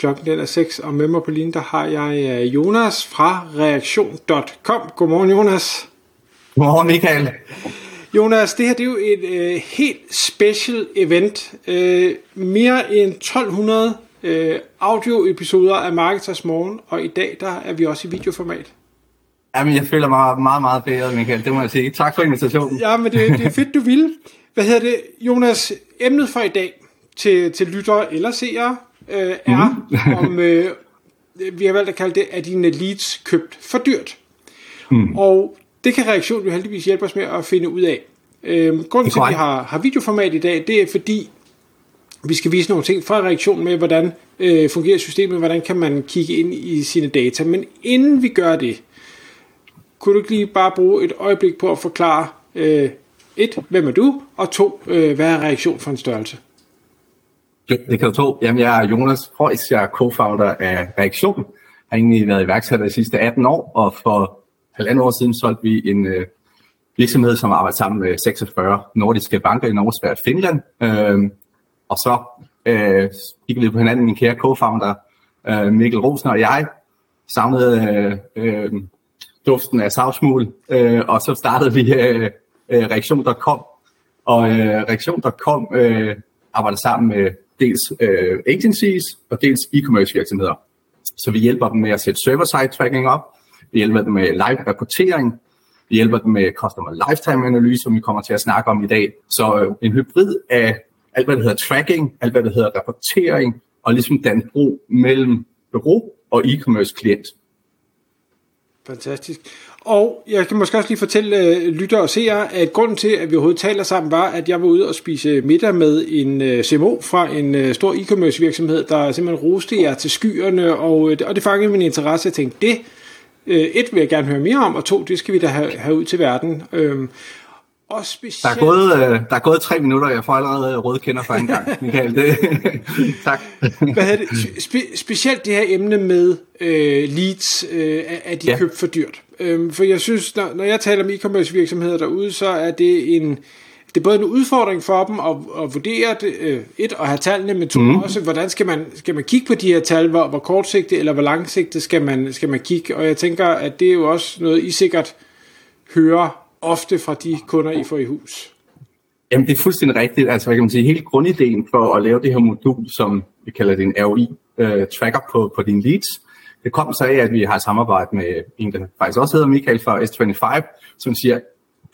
Klokken den er 6, og med mig på linjen, der har jeg øh, Jonas fra reaktion.com. Godmorgen, Jonas. Godmorgen, Michael. Jonas, det her det er jo et øh, helt special event. Øh, mere end 1200 øh, audioepisoder af Marketers Morgen, og i dag der er vi også i videoformat. Jamen, jeg føler mig meget, meget bedre, Michael. Det må jeg sige. Tak for invitationen. Ja, men det, det er fedt, du vil. Hvad hedder det? Jonas, emnet for i dag til, til lyttere eller seere øh, er, mm. om øh, vi har valgt at kalde det, at dine leads købt for dyrt. Mm. Og det kan reaktion jo heldigvis hjælpe os med at finde ud af. Øh, grunden til, at vi har, har videoformat i dag, det er fordi, vi skal vise nogle ting fra reaktion med, hvordan øh, fungerer systemet, hvordan kan man kigge ind i sine data. Men inden vi gør det, kunne du ikke lige bare bruge et øjeblik på at forklare, øh, et, hvem er du, og to, øh, hvad er reaktion for en størrelse? Det kan du tro. Jamen, jeg er Jonas Højs, jeg er co-founder af Reaktion. Jeg har egentlig været iværksætter de sidste 18 år, og for halvandet år siden solgte vi en øh, virksomhed, som arbejder sammen med 46 nordiske banker i Norge, Sverige og Finland. Øh, og så øh, kiggede vi på hinanden, min kære co-founder øh, Mikkel Rosner og jeg, savnede øh, øh, duften af savsmul, øh, og så startede vi øh, øh, reaktion.com. Og øh, reaktion.com øh, arbejder sammen med dels øh, agencies og dels e-commerce virksomheder. Så vi hjælper dem med at sætte server-side tracking op, vi hjælper dem med live rapportering, vi hjælper dem med customer lifetime analyse, som vi kommer til at snakke om i dag. Så øh, en hybrid af alt, hvad der hedder tracking, alt, hvad der hedder rapportering, og ligesom den bro mellem bureau og e-commerce klient. Fantastisk. Og jeg kan måske også lige fortælle uh, lytter og seere, at grunden til, at vi overhovedet taler sammen, var, at jeg var ude og spise middag med en øh, CMO fra en uh, stor e-commerce virksomhed, der simpelthen roste jer til skyerne, og, uh, og det fangede min interesse. Jeg tænkte, det uh, et vil jeg gerne høre mere om, og to, det skal vi da have, have ud til verden. Uh, og specielt... der, er gået, øh, der er gået tre minutter, jeg får allerede røde kender for en gang, Michael. Det, tak. Hvad det? Spe- specielt det her emne med øh, leads, øh, er de ja. købt for dyrt. Øhm, for jeg synes, når, når jeg taler om e-commerce virksomheder derude, så er det en... Det er både en udfordring for dem at, at vurdere det, øh, et, og have tallene, men to, mm. også, hvordan skal man, skal man kigge på de her tal, hvor, hvor kortsigtet eller hvor langsigtet skal man, skal man kigge, og jeg tænker, at det er jo også noget, I sikkert hører ofte fra de kunder, I får i hus? Jamen, det er fuldstændig rigtigt. Altså, hvad kan man sige, hele grundideen for at lave det her modul, som vi kalder det en ROI-tracker øh, på, på dine leads, det kom så af, at vi har samarbejdet med en, der faktisk også hedder Michael fra S25, som siger,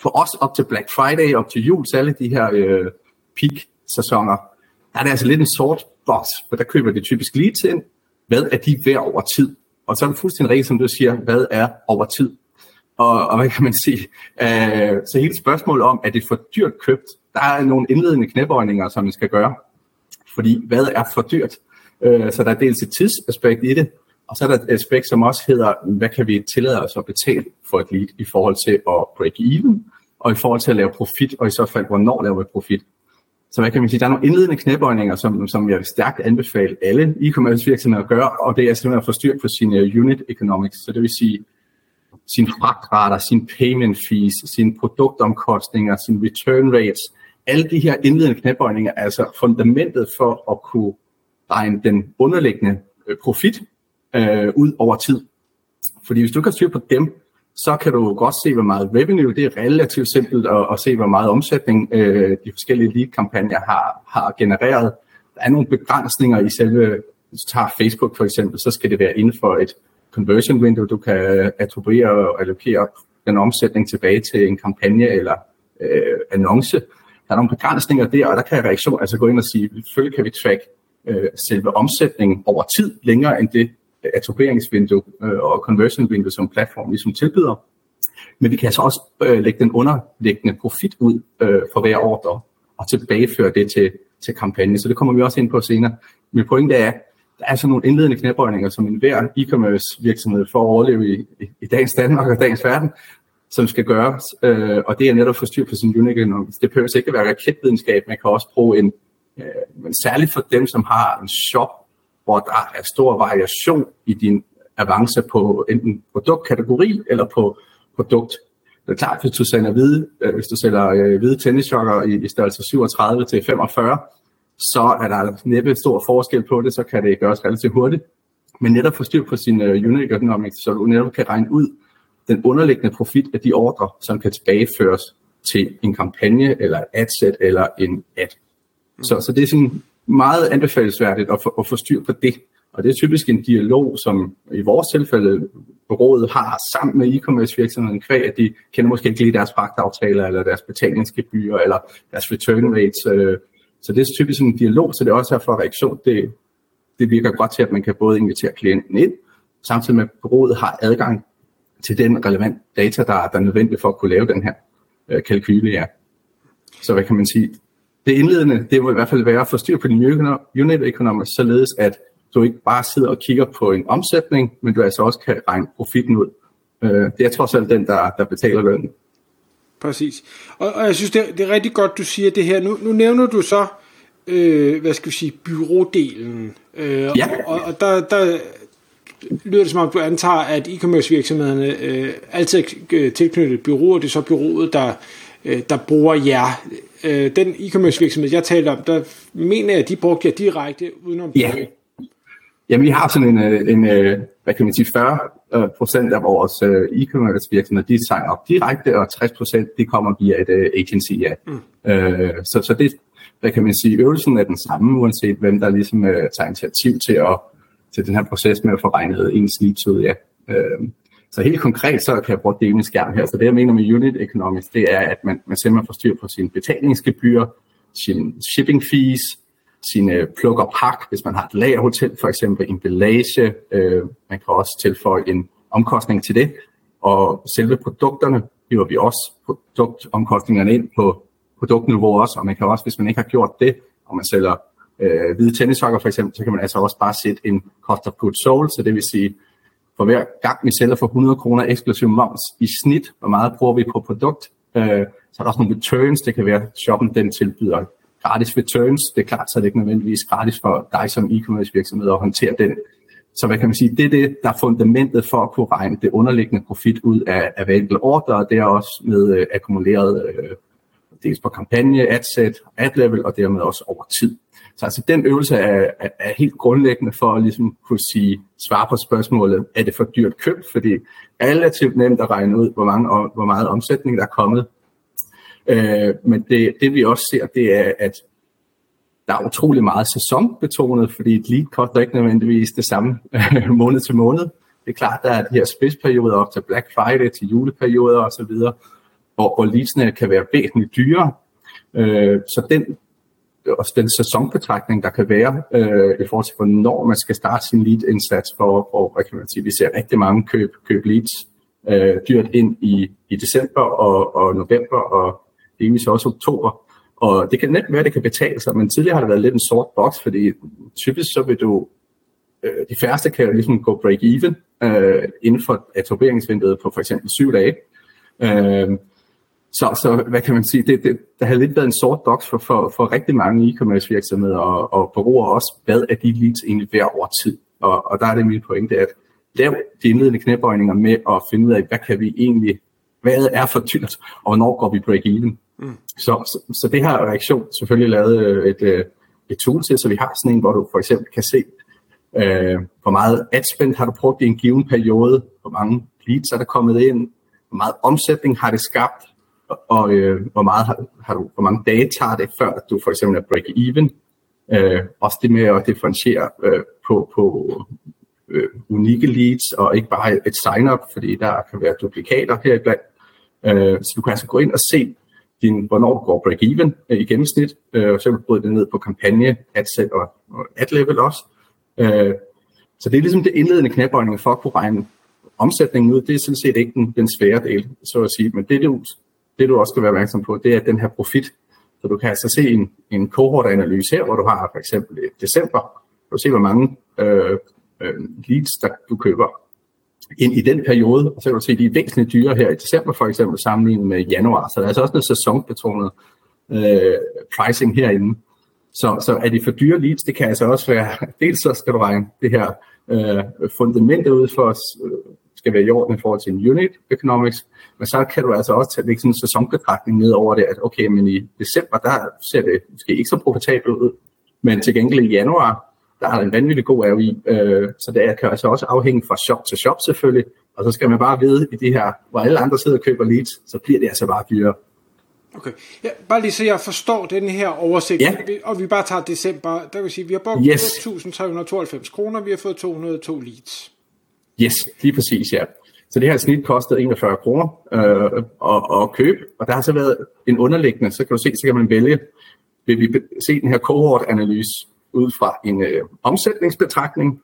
for os op til Black Friday, op til jul, så alle de her øh, peak-sæsoner, der er det altså lidt en sort box, for der køber det typisk leads ind. Hvad er de værd over tid? Og så er det fuldstændig rigtigt, som du siger, hvad er over tid? Og, og hvad kan man sige? Øh, så hele spørgsmålet om, er det for dyrt købt? Der er nogle indledende knæbøjninger, som man skal gøre. Fordi hvad er for dyrt? Øh, så der er dels et tidsaspekt i det, og så er der et aspekt, som også hedder, hvad kan vi tillade os at betale for et lead i forhold til at break even, og i forhold til at lave profit, og i så fald, hvornår laver vi profit. Så hvad kan man sige, der er nogle indledende knæbøjninger, som, som jeg vil stærkt anbefale alle e-commerce virksomheder at gøre, og det er simpelthen at få styr på sine unit economics. Så det vil sige, sin fragtrater, sin payment fees, sine produktomkostninger, sin return rates. Alle de her indledende knæbøjninger er altså fundamentet for at kunne regne den underliggende øh, profit øh, ud over tid. Fordi hvis du kan styre på dem, så kan du godt se, hvor meget revenue, det er relativt simpelt at, at se, hvor meget omsætning øh, de forskellige lead-kampagner har, har genereret. Der er nogle begrænsninger i selve, hvis du tager Facebook for eksempel, så skal det være inden for et conversion window, du kan attribuere og allokere den omsætning tilbage til en kampagne eller øh, annonce. Der er nogle begrænsninger der, og der kan reaktion altså gå ind og sige, selvfølgelig kan vi track øh, selve omsætningen over tid længere end det attribueringsvindue øh, og conversion vindue, som platformen ligesom tilbyder. Men vi kan altså også øh, lægge den underliggende profit ud øh, for hver ordre og tilbageføre det til, til kampagnen. Så det kommer vi også ind på senere. Min pointe er, der er sådan nogle indledende knæbøjninger, som enhver e-commerce virksomhed for at overleve i, i, i dagens Danmark og dagens verden, som skal gøres, øh, og det er netop for styr på sin unit economics. Det behøver ikke at være raketvidenskab, man kan også bruge en, øh, men særligt for dem, som har en shop, hvor der er stor variation i din avance på enten produktkategori eller på produkt. Det er klart, hvis du sælger hvide, øh, hvis du sælger øh, hvide tennissokker i, i størrelse 37 til 45, så er der næppe stor forskel på det, så kan det gøres relativt hurtigt. Men netop få styr på sin uh, unit economics, så du netop kan regne ud den underliggende profit af de ordre, som kan tilbageføres til en kampagne, eller et adset, eller en ad. Så, så det er sådan meget anbefalesværdigt at få, at få styr på det. Og det er typisk en dialog, som i vores tilfælde rådet har sammen med e-commerce virksomheden, kvæg at de kender måske ikke lige deres fragtaftaler, eller deres betalingsgebyr, eller deres return rates. Øh, så det er typisk en dialog, så det er også her for reaktion. Det, det virker godt til, at man kan både invitere klienten ind, samtidig med at rådet har adgang til den relevant data, der, der er nødvendig for at kunne lave den her øh, kalkyle. Ja. Så hvad kan man sige? Det indledende, det må i hvert fald være at få styr på din unit economics, således at du ikke bare sidder og kigger på en omsætning, men du altså også kan regne profitten ud. Øh, det er trods alt den, der, der betaler lønnen. Præcis. Og, og jeg synes, det er, det er rigtig godt, du siger det her. Nu, nu nævner du så, øh, hvad skal vi sige, byrådelen. Øh, ja. Og, og der, der lyder det som om, du antager, at e-commerce virksomhederne øh, altid er tilknyttet byråer. Det er så byrådet, der, øh, der bruger jer. Øh, den e-commerce virksomhed, jeg talte om, der mener jeg, at de brugte jer direkte udenom ja. Jamen, vi har sådan en, øh, en, øh, hvad kan man sige, 40 øh, procent af vores e-commerce virksomheder, de signer op direkte, og 60 procent, de kommer via et agency, ja. Mm. Så, så det, hvad kan man sige, øvelsen er den samme, uanset hvem der ligesom tager initiativ til at til den her proces med at få regnet ens leads ud, ja. Så helt konkret, så kan jeg bruge det skærm her. Så det, jeg mener med unit economics, det er, at man, man simpelthen får styr på sine betalingsgebyr, sine shipping fees, sine pluk og pak, hvis man har et lagerhotel, for eksempel emballage. Øh, man kan også tilføje en omkostning til det. Og selve produkterne hiver vi også produktomkostningerne ind på produktniveau også, og man kan også, hvis man ikke har gjort det, og man sælger øh, hvide tennissokker for eksempel, så kan man altså også bare sætte en cost of goods sold, så det vil sige, for hver gang vi sælger for 100 kroner eksklusiv moms i snit, hvor meget bruger vi på produkt, øh, så er der også nogle returns, det kan være, at shoppen den tilbyder gratis returns. Det er klart, så er det ikke nødvendigvis gratis for dig som e-commerce virksomhed at håndtere den. Så hvad kan man sige, det er det, der er fundamentet for at kunne regne det underliggende profit ud af, af hver enkelt ordre, og det er også med øh, akkumuleret øh, dels på kampagne, adset, ad-level, og dermed også over tid. Så altså den øvelse er, er, er helt grundlæggende for at ligesom kunne sige, svare på spørgsmålet, er det for dyrt købt? Fordi alle er relativt nemt at regne ud, hvor, mange, hvor meget omsætning der er kommet Øh, men det, det vi også ser, det er, at der er utrolig meget sæsonbetonet, fordi et lead koster ikke nødvendigvis det samme øh, måned til måned. Det er klart, der er de her spidsperioder op til Black Friday, til juleperioder osv., hvor, hvor leadsene kan være væsentligt dyrere. Øh, så den, også den sæsonbetragtning, der kan være øh, i forhold til, hvornår man skal starte sin lead-indsats for, for hvad kan man sige, vi ser rigtig mange køb, køb leads øh, dyrt ind i, i december og, og november og delvis også oktober. Og det kan nemt være, at det kan betale sig, men tidligere har det været lidt en sort boks, fordi typisk så vil du, øh, de færreste kan jo ligesom gå break-even øh, inden for etableringsvinduet på for eksempel syv dage. Øh, så, så hvad kan man sige, det, det, der har lidt været en sort boks for, for, for rigtig mange e-commerce virksomheder og, og bureauer også, hvad er de leads egentlig værd over tid? Og, og der er det min pointe, at lav de indledende knæbøjninger med at finde ud af, hvad kan vi egentlig, hvad er for dyrt, og hvornår går vi break-even? Mm. Så, så, så det har reaktion selvfølgelig lavet øh, et, øh, et tool til, så vi har sådan en, hvor du for eksempel kan se, øh, hvor meget adspend har du brugt i en given periode, hvor mange leads er der kommet ind, hvor meget omsætning har det skabt, og øh, hvor, meget har, har du, hvor mange dage tager det, før du for eksempel er break-even. Øh, også det med at differentiere øh, på, på øh, unikke leads, og ikke bare et sign-up, fordi der kan være duplikater her iblandt. Øh, så du kan altså gå ind og se, din, hvornår du går break-even øh, i gennemsnit, øh, og så vil du bryde det ned på kampagne, adset og, og ad-level også. Øh, så det er ligesom det indledende knæbøjning for at kunne regne omsætningen ud. Det er sådan set ikke den, den svære del, så at sige. Men det du, det, du også skal være opmærksom på, det er den her profit. Så du kan altså se en, en cohort-analyse her, hvor du har for eksempel december. Du se, hvor mange øh, øh, leads, der du køber. ind i den periode, og så kan du se, at de er væsentligt dyre her i december for eksempel sammenlignet med januar, så der er altså også noget sæsonbetonet øh, pricing herinde. Så, så er de for dyre leads, det kan altså også være, dels så skal du regne det her øh, fundamentet ud for, øh, skal være i orden i forhold til en unit economics, men så kan du altså også tage sådan en sæsonbetragtning ned over det, at okay, men i december, der ser det måske ikke så profitabelt ud, men til gengæld i januar, der er en vanvittig god ROI, øh, så det kan altså også afhænge fra shop til shop selvfølgelig, og så skal man bare vide i de her, hvor alle andre sidder og køber leads, så bliver det altså bare dyrere. Okay. Ja, bare lige så jeg forstår den her oversigt, ja. og vi bare tager december, der vil sige, at vi har brugt yes. 8.392 kroner, vi har fået 202 leads. Yes, lige præcis, ja. Så det her snit kostede 41 kroner øh, at, at købe, og der har så været en underliggende, så kan du se, så kan man vælge, vil vi se den her cohort-analyse ud fra en øh, omsætningsbetragtning,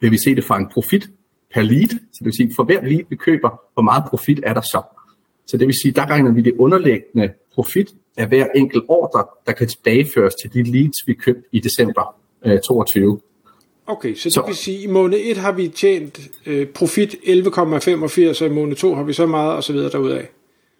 vil vi se det fra en profit per lead, så det vil sige, for hver lead vi køber, hvor meget profit er der så. Så det vil sige, der regner vi det underliggende profit af hver enkelt ordre, der kan tilbageføres til de leads, vi købte i december øh, 22. Okay, så, så det vil sige, at i måned 1 har vi tjent øh, profit 11,85, og i måned 2 har vi så meget, og så videre derudaf.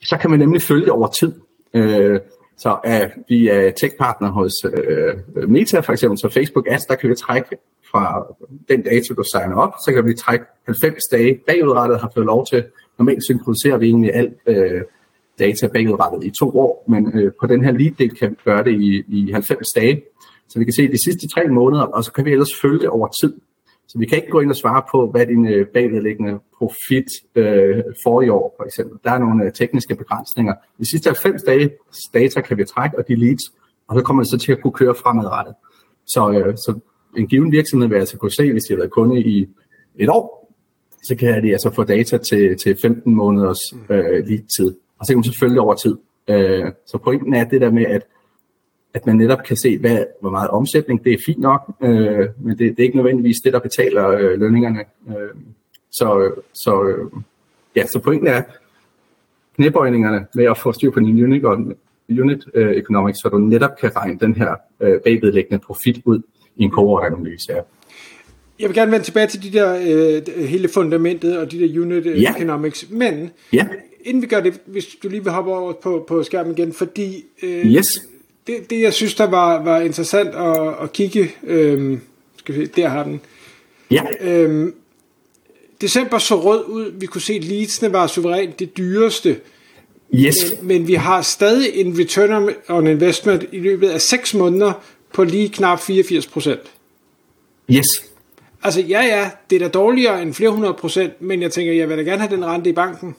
Så kan man nemlig følge over tid. Øh, så er vi er tech-partner hos øh, Meta, for eksempel, så Facebook Ads, der kan vi trække fra den dato, du signer op, så kan vi trække 90 dage bagudrettet, har fået lov til. Normalt synkroniserer vi egentlig alt øh, data bagudrettet i to år, men øh, på den her lead-del kan vi gøre det i, i 90 dage. Så vi kan se de sidste tre måneder, og så kan vi ellers følge det over tid. Så vi kan ikke gå ind og svare på, hvad din øh, bagvedliggende profit øh, for i år, for eksempel. Der er nogle øh, tekniske begrænsninger. De sidste 90 dage data kan vi trække, og delete, og så kommer det så til at kunne køre fremadrettet. Så, øh, så en given virksomhed vil altså kunne se, hvis de har været kunde i et år, så kan de altså få data til, til 15 måneders øh, lead-tid. Og så kan man selvfølgelig over tid. Øh, så pointen er det der med, at at man netop kan se, hvad, hvor meget omsætning, det er fint nok, øh, men det, det er ikke nødvendigvis det, der betaler øh, lønningerne. Øh, så, så, øh, ja, så pointen er knæbøjningerne med at få styr på din unit, unit øh, economics, så du netop kan regne den her øh, bagvedliggende profit ud i en cohort-analyse. Ja. Jeg vil gerne vende tilbage til de der øh, hele fundamentet og de der unit øh, ja. economics, men ja. inden vi gør det, hvis du lige vil hoppe over på, på skærmen igen, fordi øh, yes det, det jeg synes, der var, var interessant at, at kigge, øhm, skal vi se, der har den. Ja. Øhm, december så rød ud, vi kunne se, at leadsene var suverænt det dyreste. Yes. Men, men vi har stadig en return on investment i løbet af 6 måneder på lige knap 84 procent. Yes. Altså ja, ja, det er da dårligere end flere hundrede procent, men jeg tænker, jeg vil da gerne have den rente i banken.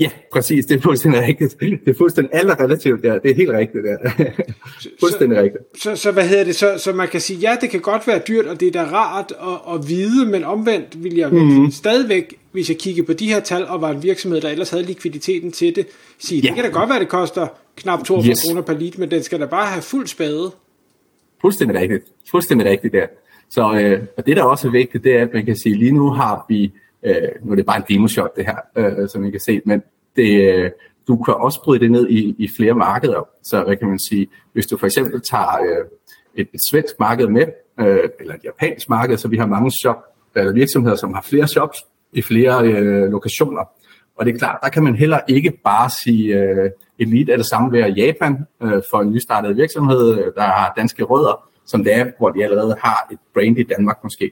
Ja, præcis. Det er fuldstændig rigtigt. Det er fuldstændig alle relativt der. Det er helt rigtigt der. fuldstændig så, rigtigt. Så, så, hvad hedder det? Så, så man kan sige, ja, det kan godt være dyrt, og det er da rart at, at vide, men omvendt vil jeg mm. stadigvæk, hvis jeg kigger på de her tal, og var en virksomhed, der ellers havde likviditeten til det, sige, ja. det kan da godt være, det koster knap 42 yes. kroner per liter, men den skal da bare have fuld spade. Fuldstændig rigtigt. Fuldstændig rigtigt der. Så øh, og det, der også er vigtigt, det er, at man kan sige, lige nu har vi Øh, nu er det bare en demoshot det her, øh, som I kan se, men det, øh, du kan også bryde det ned i, i flere markeder. Så hvad kan man sige, hvis du for eksempel tager øh, et, et svensk marked med, øh, eller et japansk marked, så vi har mange shop, eller virksomheder, som har flere shops i flere øh, lokationer. Og det er klart, der kan man heller ikke bare sige, øh, elite er det samme ved Japan øh, for en nystartet virksomhed, øh, der har danske rødder, som det er, hvor de allerede har et brand i Danmark måske.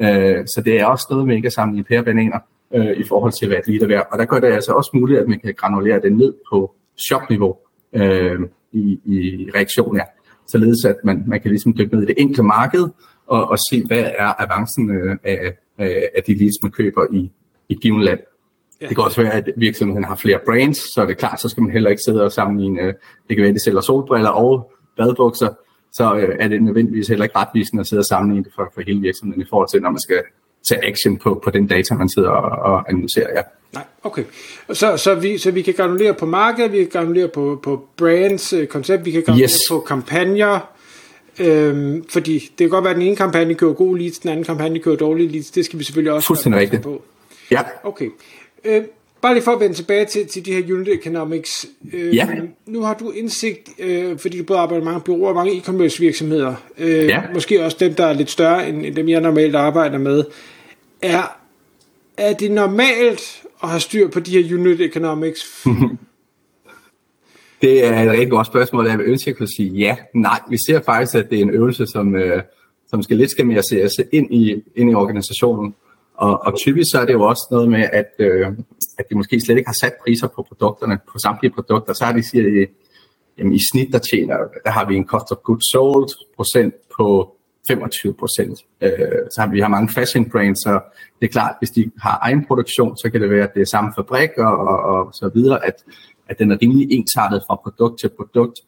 Øh, så det er også ikke at samle pære bananer øh, i forhold til, hvad et liter værd. Og der gør det altså også muligt, at man kan granulere det ned på shopniveau øh, i, i reaktion ja. Således at man, man kan ligesom dykke ned i det enkelte marked og, og se, hvad er avancen øh, af, af, af de leads, man køber i, i et givet land. Ja. Det kan også være, at virksomheden har flere brands, så er det klart, så skal man heller ikke sidde og sammenligne, øh, det kan være, at de sælger solbriller og badbukser, så øh, er det nødvendigvis heller ikke retvisende at sidde og sammenligne det for, for hele virksomheden i forhold til, når man skal tage action på, på den data, man sidder og, og analyserer. Ja. Nej, okay. Så, så, vi, så vi kan granulere på markedet, vi kan granulere på, på brands, øh, koncept, vi kan granulere yes. på kampagner, øhm, fordi det kan godt være, at den ene kampagne kører god leads, den anden kampagne kører dårlige leads, det skal vi selvfølgelig også Fuldstændig rigtigt. på. Ja. Okay. Øh, Bare lige for at vende tilbage til, til de her unit economics. Øh, ja. Nu har du indsigt, øh, fordi du både arbejder med mange bureauer og mange e-commerce virksomheder. Øh, ja. Måske også dem, der er lidt større end dem, jeg normalt arbejder med. Er er det normalt at have styr på de her unit economics? det er et rigtig godt spørgsmål. Jeg vil ønske, at jeg kunne sige ja. Nej, vi ser faktisk, at det er en øvelse, som, øh, som skal lidt skal mere ses ind i, ind i organisationen. Og, og typisk så er det jo også noget med, at, øh, at de måske slet ikke har sat priser på produkterne, på samtlige produkter. Så har de siger, at jamen, i snit der tjener, der har vi en cost of goods sold procent på 25 procent. Øh, så har vi har mange fashion brands, så det er klart, hvis de har egen produktion, så kan det være, at det er samme fabrik og, og, og så videre, at, at den er rimelig ensartet fra produkt til produkt.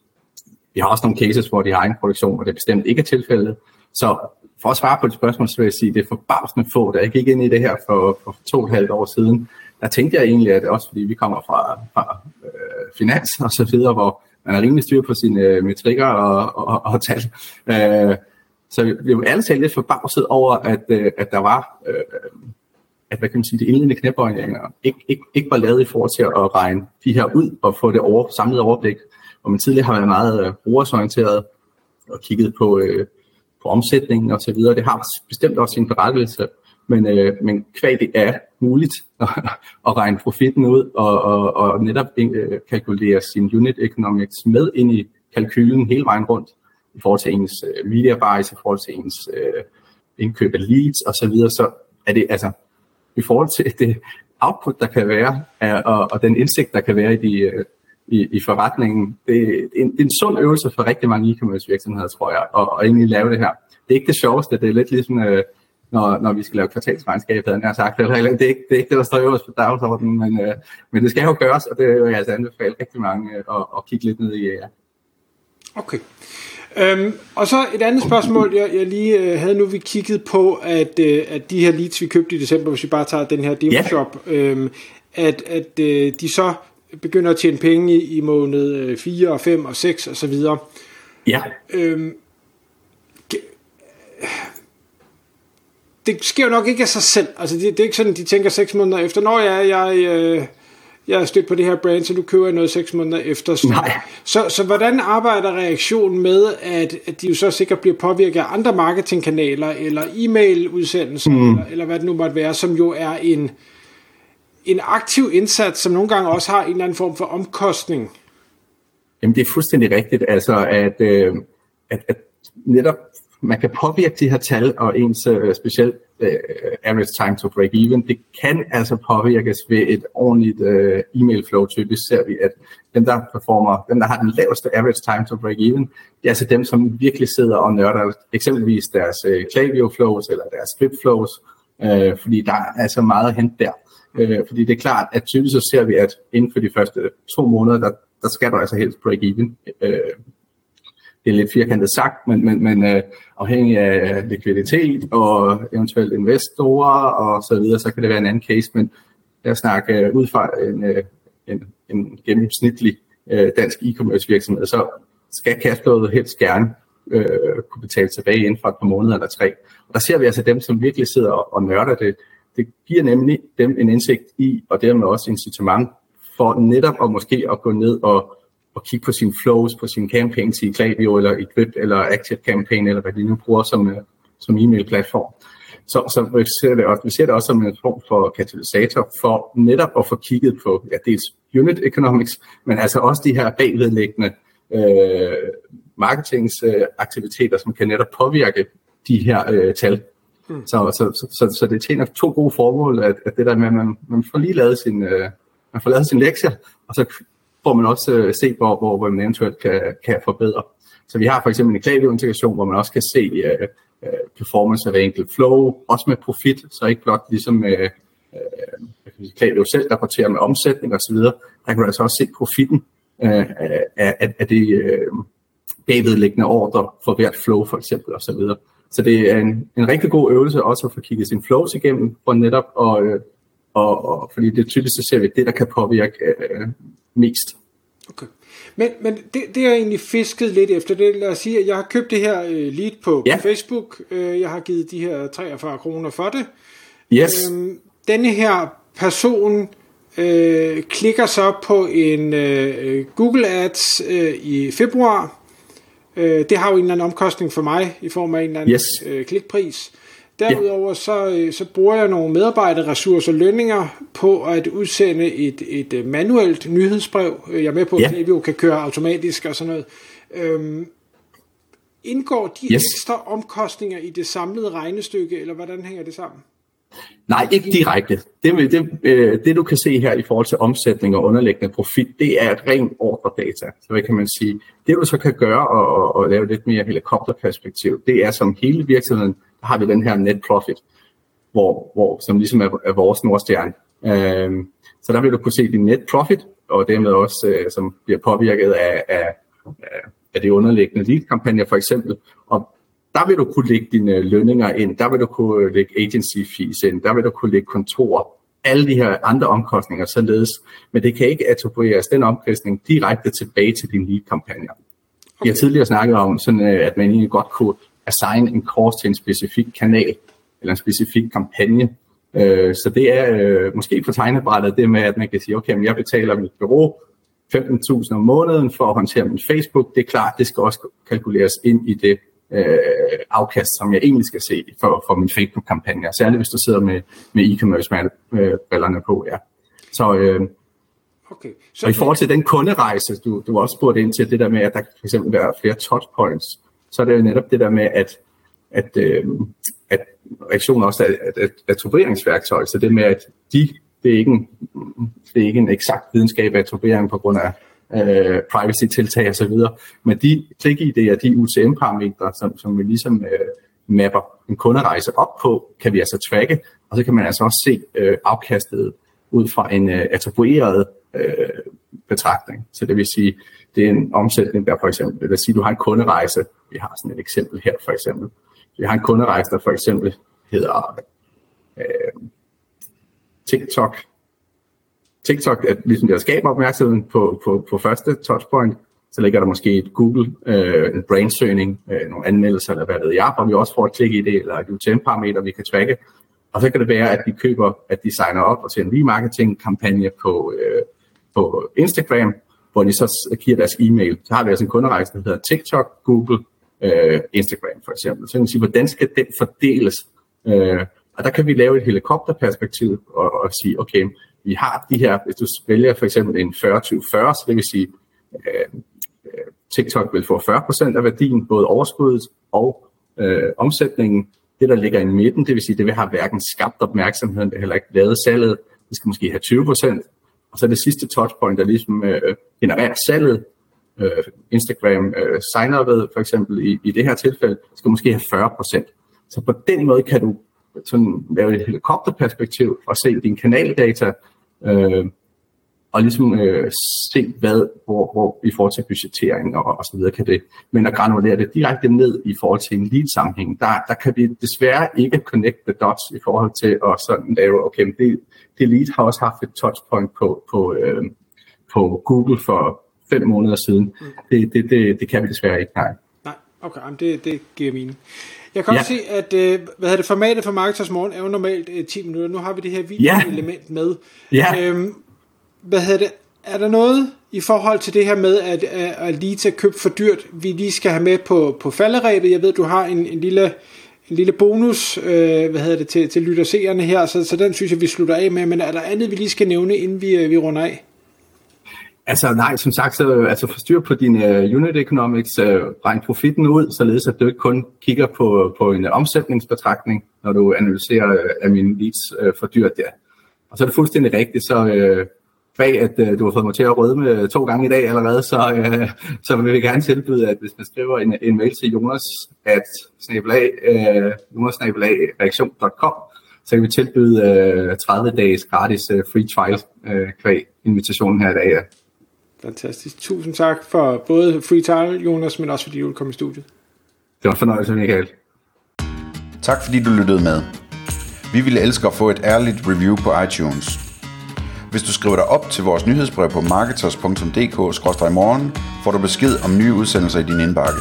Vi har også nogle cases, hvor de har egen produktion, og det bestemt ikke er tilfældet. Så for at svare på det spørgsmål, så vil jeg sige, at det er forbavsende få, da jeg gik ind i det her for, for to og et halvt år siden, der tænkte jeg egentlig, at også fordi vi kommer fra, fra øh, finans og så videre, hvor man er rimelig styr på sine øh, metrikker og, og, og tal. Øh, så vi var alle talt lidt forbavset over, at, øh, at der var, øh, at hvad kan man sige, de indledende knæbøjninger ikke, ikke, ikke var lavet i forhold til at regne de her ud og få det over, samlet overblik. Og man tidligere har været meget øh, brugersorienteret og kigget på, øh, på omsætningen og så videre. Det har bestemt også sin berettigelse, men, øh, men kvad det er muligt at, at regne profitten ud og, og, og netop øh, kalkulere sin unit economics med ind i kalkylen hele vejen rundt i forhold til ens øh, media buys, i forhold til ens øh, indkøb af leads og så videre, så er det altså i forhold til det output, der kan være, og, og den indsigt, der kan være i, de, øh, i, i forretningen, det, det, er en, det er en sund øvelse for rigtig mange e-commerce virksomheder, tror jeg, at, at egentlig lave det her. Det er ikke det sjoveste, det er lidt ligesom, øh, når, når vi skal lave kvartalsregnskab, havde jeg sagt. Det er, ikke, det, er ikke, det er ikke det, der står øverst på dagsordenen, men, øh, men det skal jo gøres, og det er jo altså anbefale rigtig mange øh, at, at kigge lidt ned i. Ja. Okay. Øhm, og så et andet spørgsmål, jeg, jeg lige øh, havde nu, vi kigget på, at, øh, at de her leads, vi købte i december, hvis vi bare tager den her demo shop, yeah. øhm, at, at øh, de så begynder at tjene penge i, i måned 4 og 5 og 6 og så videre. Ja. Øhm, det sker jo nok ikke af sig selv. Altså, det, det er ikke sådan, de tænker 6 måneder efter, når jeg, jeg, øh, jeg er stødt på det her brand, så nu køber jeg noget 6 måneder efter. Så, Nej. så, så hvordan arbejder reaktionen med, at, at de jo så sikkert bliver påvirket af andre marketingkanaler, eller e-mail-udsendelser, mm. eller, eller hvad det nu måtte være, som jo er en, en aktiv indsats, som nogle gange også har en eller anden form for omkostning? Jamen, det er fuldstændig rigtigt, altså, at, øh, at, at netop man kan påvirke de her tal, og ens øh, specielt øh, average time to break even, det kan altså påvirkes ved et ordentligt øh, e-mail flow. Typisk ser vi, at dem, der performer, dem, der har den laveste average time to break even, det er altså dem, som virkelig sidder og nørder eksempelvis deres øh, Klaviyo flows eller deres script flows, øh, fordi der er altså meget at hente der. Øh, fordi det er klart, at typisk så ser vi, at inden for de første to måneder, der, der skal du altså helst break even. Øh, det er lidt firkantet sagt, men, men, men øh, afhængig af øh, likviditet og eventuelt investorer og så videre, så kan det være en anden case, men jeg snakker øh, ud fra en, øh, en, en gennemsnitlig øh, dansk e-commerce virksomhed, så skal cashflowet helst gerne øh, kunne betale tilbage inden for et par måneder eller tre. Og der ser vi altså dem, som virkelig sidder og, og nørder det. Det giver nemlig dem en indsigt i, og dermed også incitament for netop at måske at gå ned og og kigge på sine flows, på sine campaigns i Klaviyo eller i Grip eller Active Campaign, eller hvad de nu bruger som, øh, som e-mail-platform. Så, så vi, ser det også, vi ser det også som en form for katalysator for netop at få kigget på ja, dels unit economics, men altså også de her bagvedliggende øh, marketingsaktiviteter, øh, som kan netop påvirke de her øh, tal. Mm. Så, så, så, så, så det tjener to gode formål, at, at det der med, at man, man får lige lavet sin, øh, man får lavet sin lektier, og så får man også øh, se, hvor, hvor, hvor man eventuelt kan, kan forbedre. Så vi har for eksempel en Klaviyo-integration, hvor man også kan se øh, øh, performance af hver enkelt flow, også med profit, så ikke blot ligesom øh, øh, Klaviyo selv rapporterer med omsætning osv., der kan du altså også se profitten øh, af, af, af det øh, bagvedliggende ordre for hvert flow for eksempel osv. Så, så det er en, en rigtig god øvelse også at få kigget sin flows igennem, for netop at, øh, og, og, fordi det typisk så ser vi det, der kan påvirke øh, mest. Okay. Men, men det, det er egentlig fisket lidt efter det. Lad os sige, at jeg har købt det her øh, lead på, ja. Facebook. Øh, jeg har givet de her 43 kroner for det. Yes. Øhm, denne her person øh, klikker så på en øh, Google Ads øh, i februar. Øh, det har jo en eller anden omkostning for mig i form af en eller anden yes. øh, klikpris. Derudover så, øh, så bruger jeg nogle medarbejderressourcer og lønninger på at udsende et, et øh, manuelt nyhedsbrev. Jeg er med på, at ja. jo kan køre automatisk og sådan noget. Øhm, indgår de yes. ekstra omkostninger i det samlede regnestykke, eller hvordan hænger det sammen? Nej, ikke direkte. Det, det, øh, det du kan se her i forhold til omsætning og underliggende profit, det er et rent ordredata. Så hvad kan man sige? Det du så kan gøre og, og, og lave lidt mere helikopterperspektiv, det er som hele virksomheden, der har vi den her net profit, hvor, hvor, som ligesom er, er vores nordstjerne. Øhm, så der vil du kunne se din net profit, og dermed også, øh, som bliver påvirket af, af, af det underliggende lead-kampagner for eksempel. Og der vil du kunne lægge dine lønninger ind, der vil du kunne lægge agency fees ind, der vil du kunne lægge kontor, alle de her andre omkostninger således, men det kan ikke attribueres den omkostning direkte tilbage til din lead-kampagne. Okay. Vi har tidligere snakket om, sådan, øh, at man egentlig godt kunne assign en cost til en specifik kanal, eller en specifik kampagne. Øh, så det er øh, måske på tegnebrættet det med, at man kan sige, okay, men jeg betaler mit bureau 15.000 om måneden for at håndtere min Facebook. Det er klart, det skal også kalkuleres ind i det øh, afkast, som jeg egentlig skal se for, for min Facebook-kampagne, særligt hvis du sidder med, med e-commerce-brillerne på. Ja. Så, øh, okay. så og i forhold til den kunderejse, du, du også spurgte ind til det der med, at der kan fx være flere touchpoints, så er det jo netop det der med, at, at, øh, at reaktion også er et attribueringsværktøj, så det med, at de, det er ikke en, det er ikke en eksakt videnskab af attribuering på grund af øh, privacy-tiltag osv. Men de klik-ID'er, de UTM-parametre, som, som vi ligesom øh, mapper en kunderejse op på, kan vi altså tracke, og så kan man altså også se øh, afkastet ud fra en øh, attribueret øh, betragtning. Så det vil sige, det er en omsætning, der for eksempel, lad os sige, du har en kunderejse, vi har sådan et eksempel her for eksempel, vi har en kunderejse, der for eksempel hedder øh, TikTok TikTok at ligesom der skaber opmærksomheden på, på, på første touchpoint, så ligger der måske et Google, øh, en brandsøgning, øh, nogle anmeldelser eller hvad ved jeg, hvor vi også får et klik i det, eller et UTM-parameter, vi kan tracke. Og så kan det være, at de køber, at de signer op og til en remarketing-kampagne på, øh, på Instagram, hvor de så giver deres e-mail. Så har vi altså en kunderejse, der hedder TikTok, Google, øh, Instagram for eksempel. Så kan man sige, hvordan skal den fordeles? Øh, og der kan vi lave et helikopterperspektiv og, og sige, okay, vi har de her, hvis du vælger for eksempel en 40-20-40, så det vil sige, øh, øh TikTok vil få 40% af værdien, både overskuddet og øh, omsætningen. Det, der ligger i midten, det vil sige, det vil have hverken skabt opmærksomheden, det heller ikke lavet salget. Det skal måske have 20%. Og så det sidste touchpoint, der ligesom øh, genererer salget, øh, Instagram øh, sign for eksempel i, i det her tilfælde, skal måske have 40%. Så på den måde kan du sådan lave et helikopterperspektiv og se din kanaldata, øh, og ligesom øh, se, hvad, hvor, hvor i forhold til budgettering og, og så videre kan det. Men at granulere det direkte ned i forhold til en lead-sammenhæng, der, der kan vi desværre ikke connect the dots i forhold til at sådan lave, okay, det, det lead har også haft et touchpoint på, på, øh, på Google for fem måneder siden. Mm. Det, det, det, det kan vi desværre ikke, nej. Nej, okay, det, det giver mening. Jeg kan ja. også se, at øh, hvad hedder det, formatet for Marketers Morgen er jo normalt 10 øh, minutter. Nu har vi det her video-element ja. med. Ja. Øhm, hvad hedder det, er der noget i forhold til det her med, at, at lige til at købe for dyrt, vi lige skal have med på, på falderæbet? Jeg ved, du har en, en lille en lille bonus øh, hvad hedder det, til, til lytterseerne her, så, så den synes jeg, vi slutter af med. Men er der andet, vi lige skal nævne, inden vi, øh, vi runder af? Altså nej, som sagt, så altså forstyr på din uh, unit economics, uh, regn profitten ud, således at du ikke kun kigger på, på en omsætningsbetragtning, når du analyserer uh, af leads uh, for dyrt der. Og så er det fuldstændig rigtigt, så uh, bag at uh, du har fået mig til at rødme to gange i dag allerede, så, uh, så vil vi gerne tilbyde, at hvis man skriver en, en mail til Jonas, at snabelag, uh, så kan vi tilbyde uh, 30 dages gratis uh, free trial uh, kvæg invitationen her i dag. Ja. Fantastisk. Tusind tak for både free trial, Jonas, men også fordi du kom i studiet. Det var en fornøjelse, Michael. Tak fordi du lyttede med. Vi ville elske at få et ærligt review på iTunes. Hvis du skriver dig op til vores nyhedsbrev på marketers.dk-morgen, får du besked om nye udsendelser i din indbakke.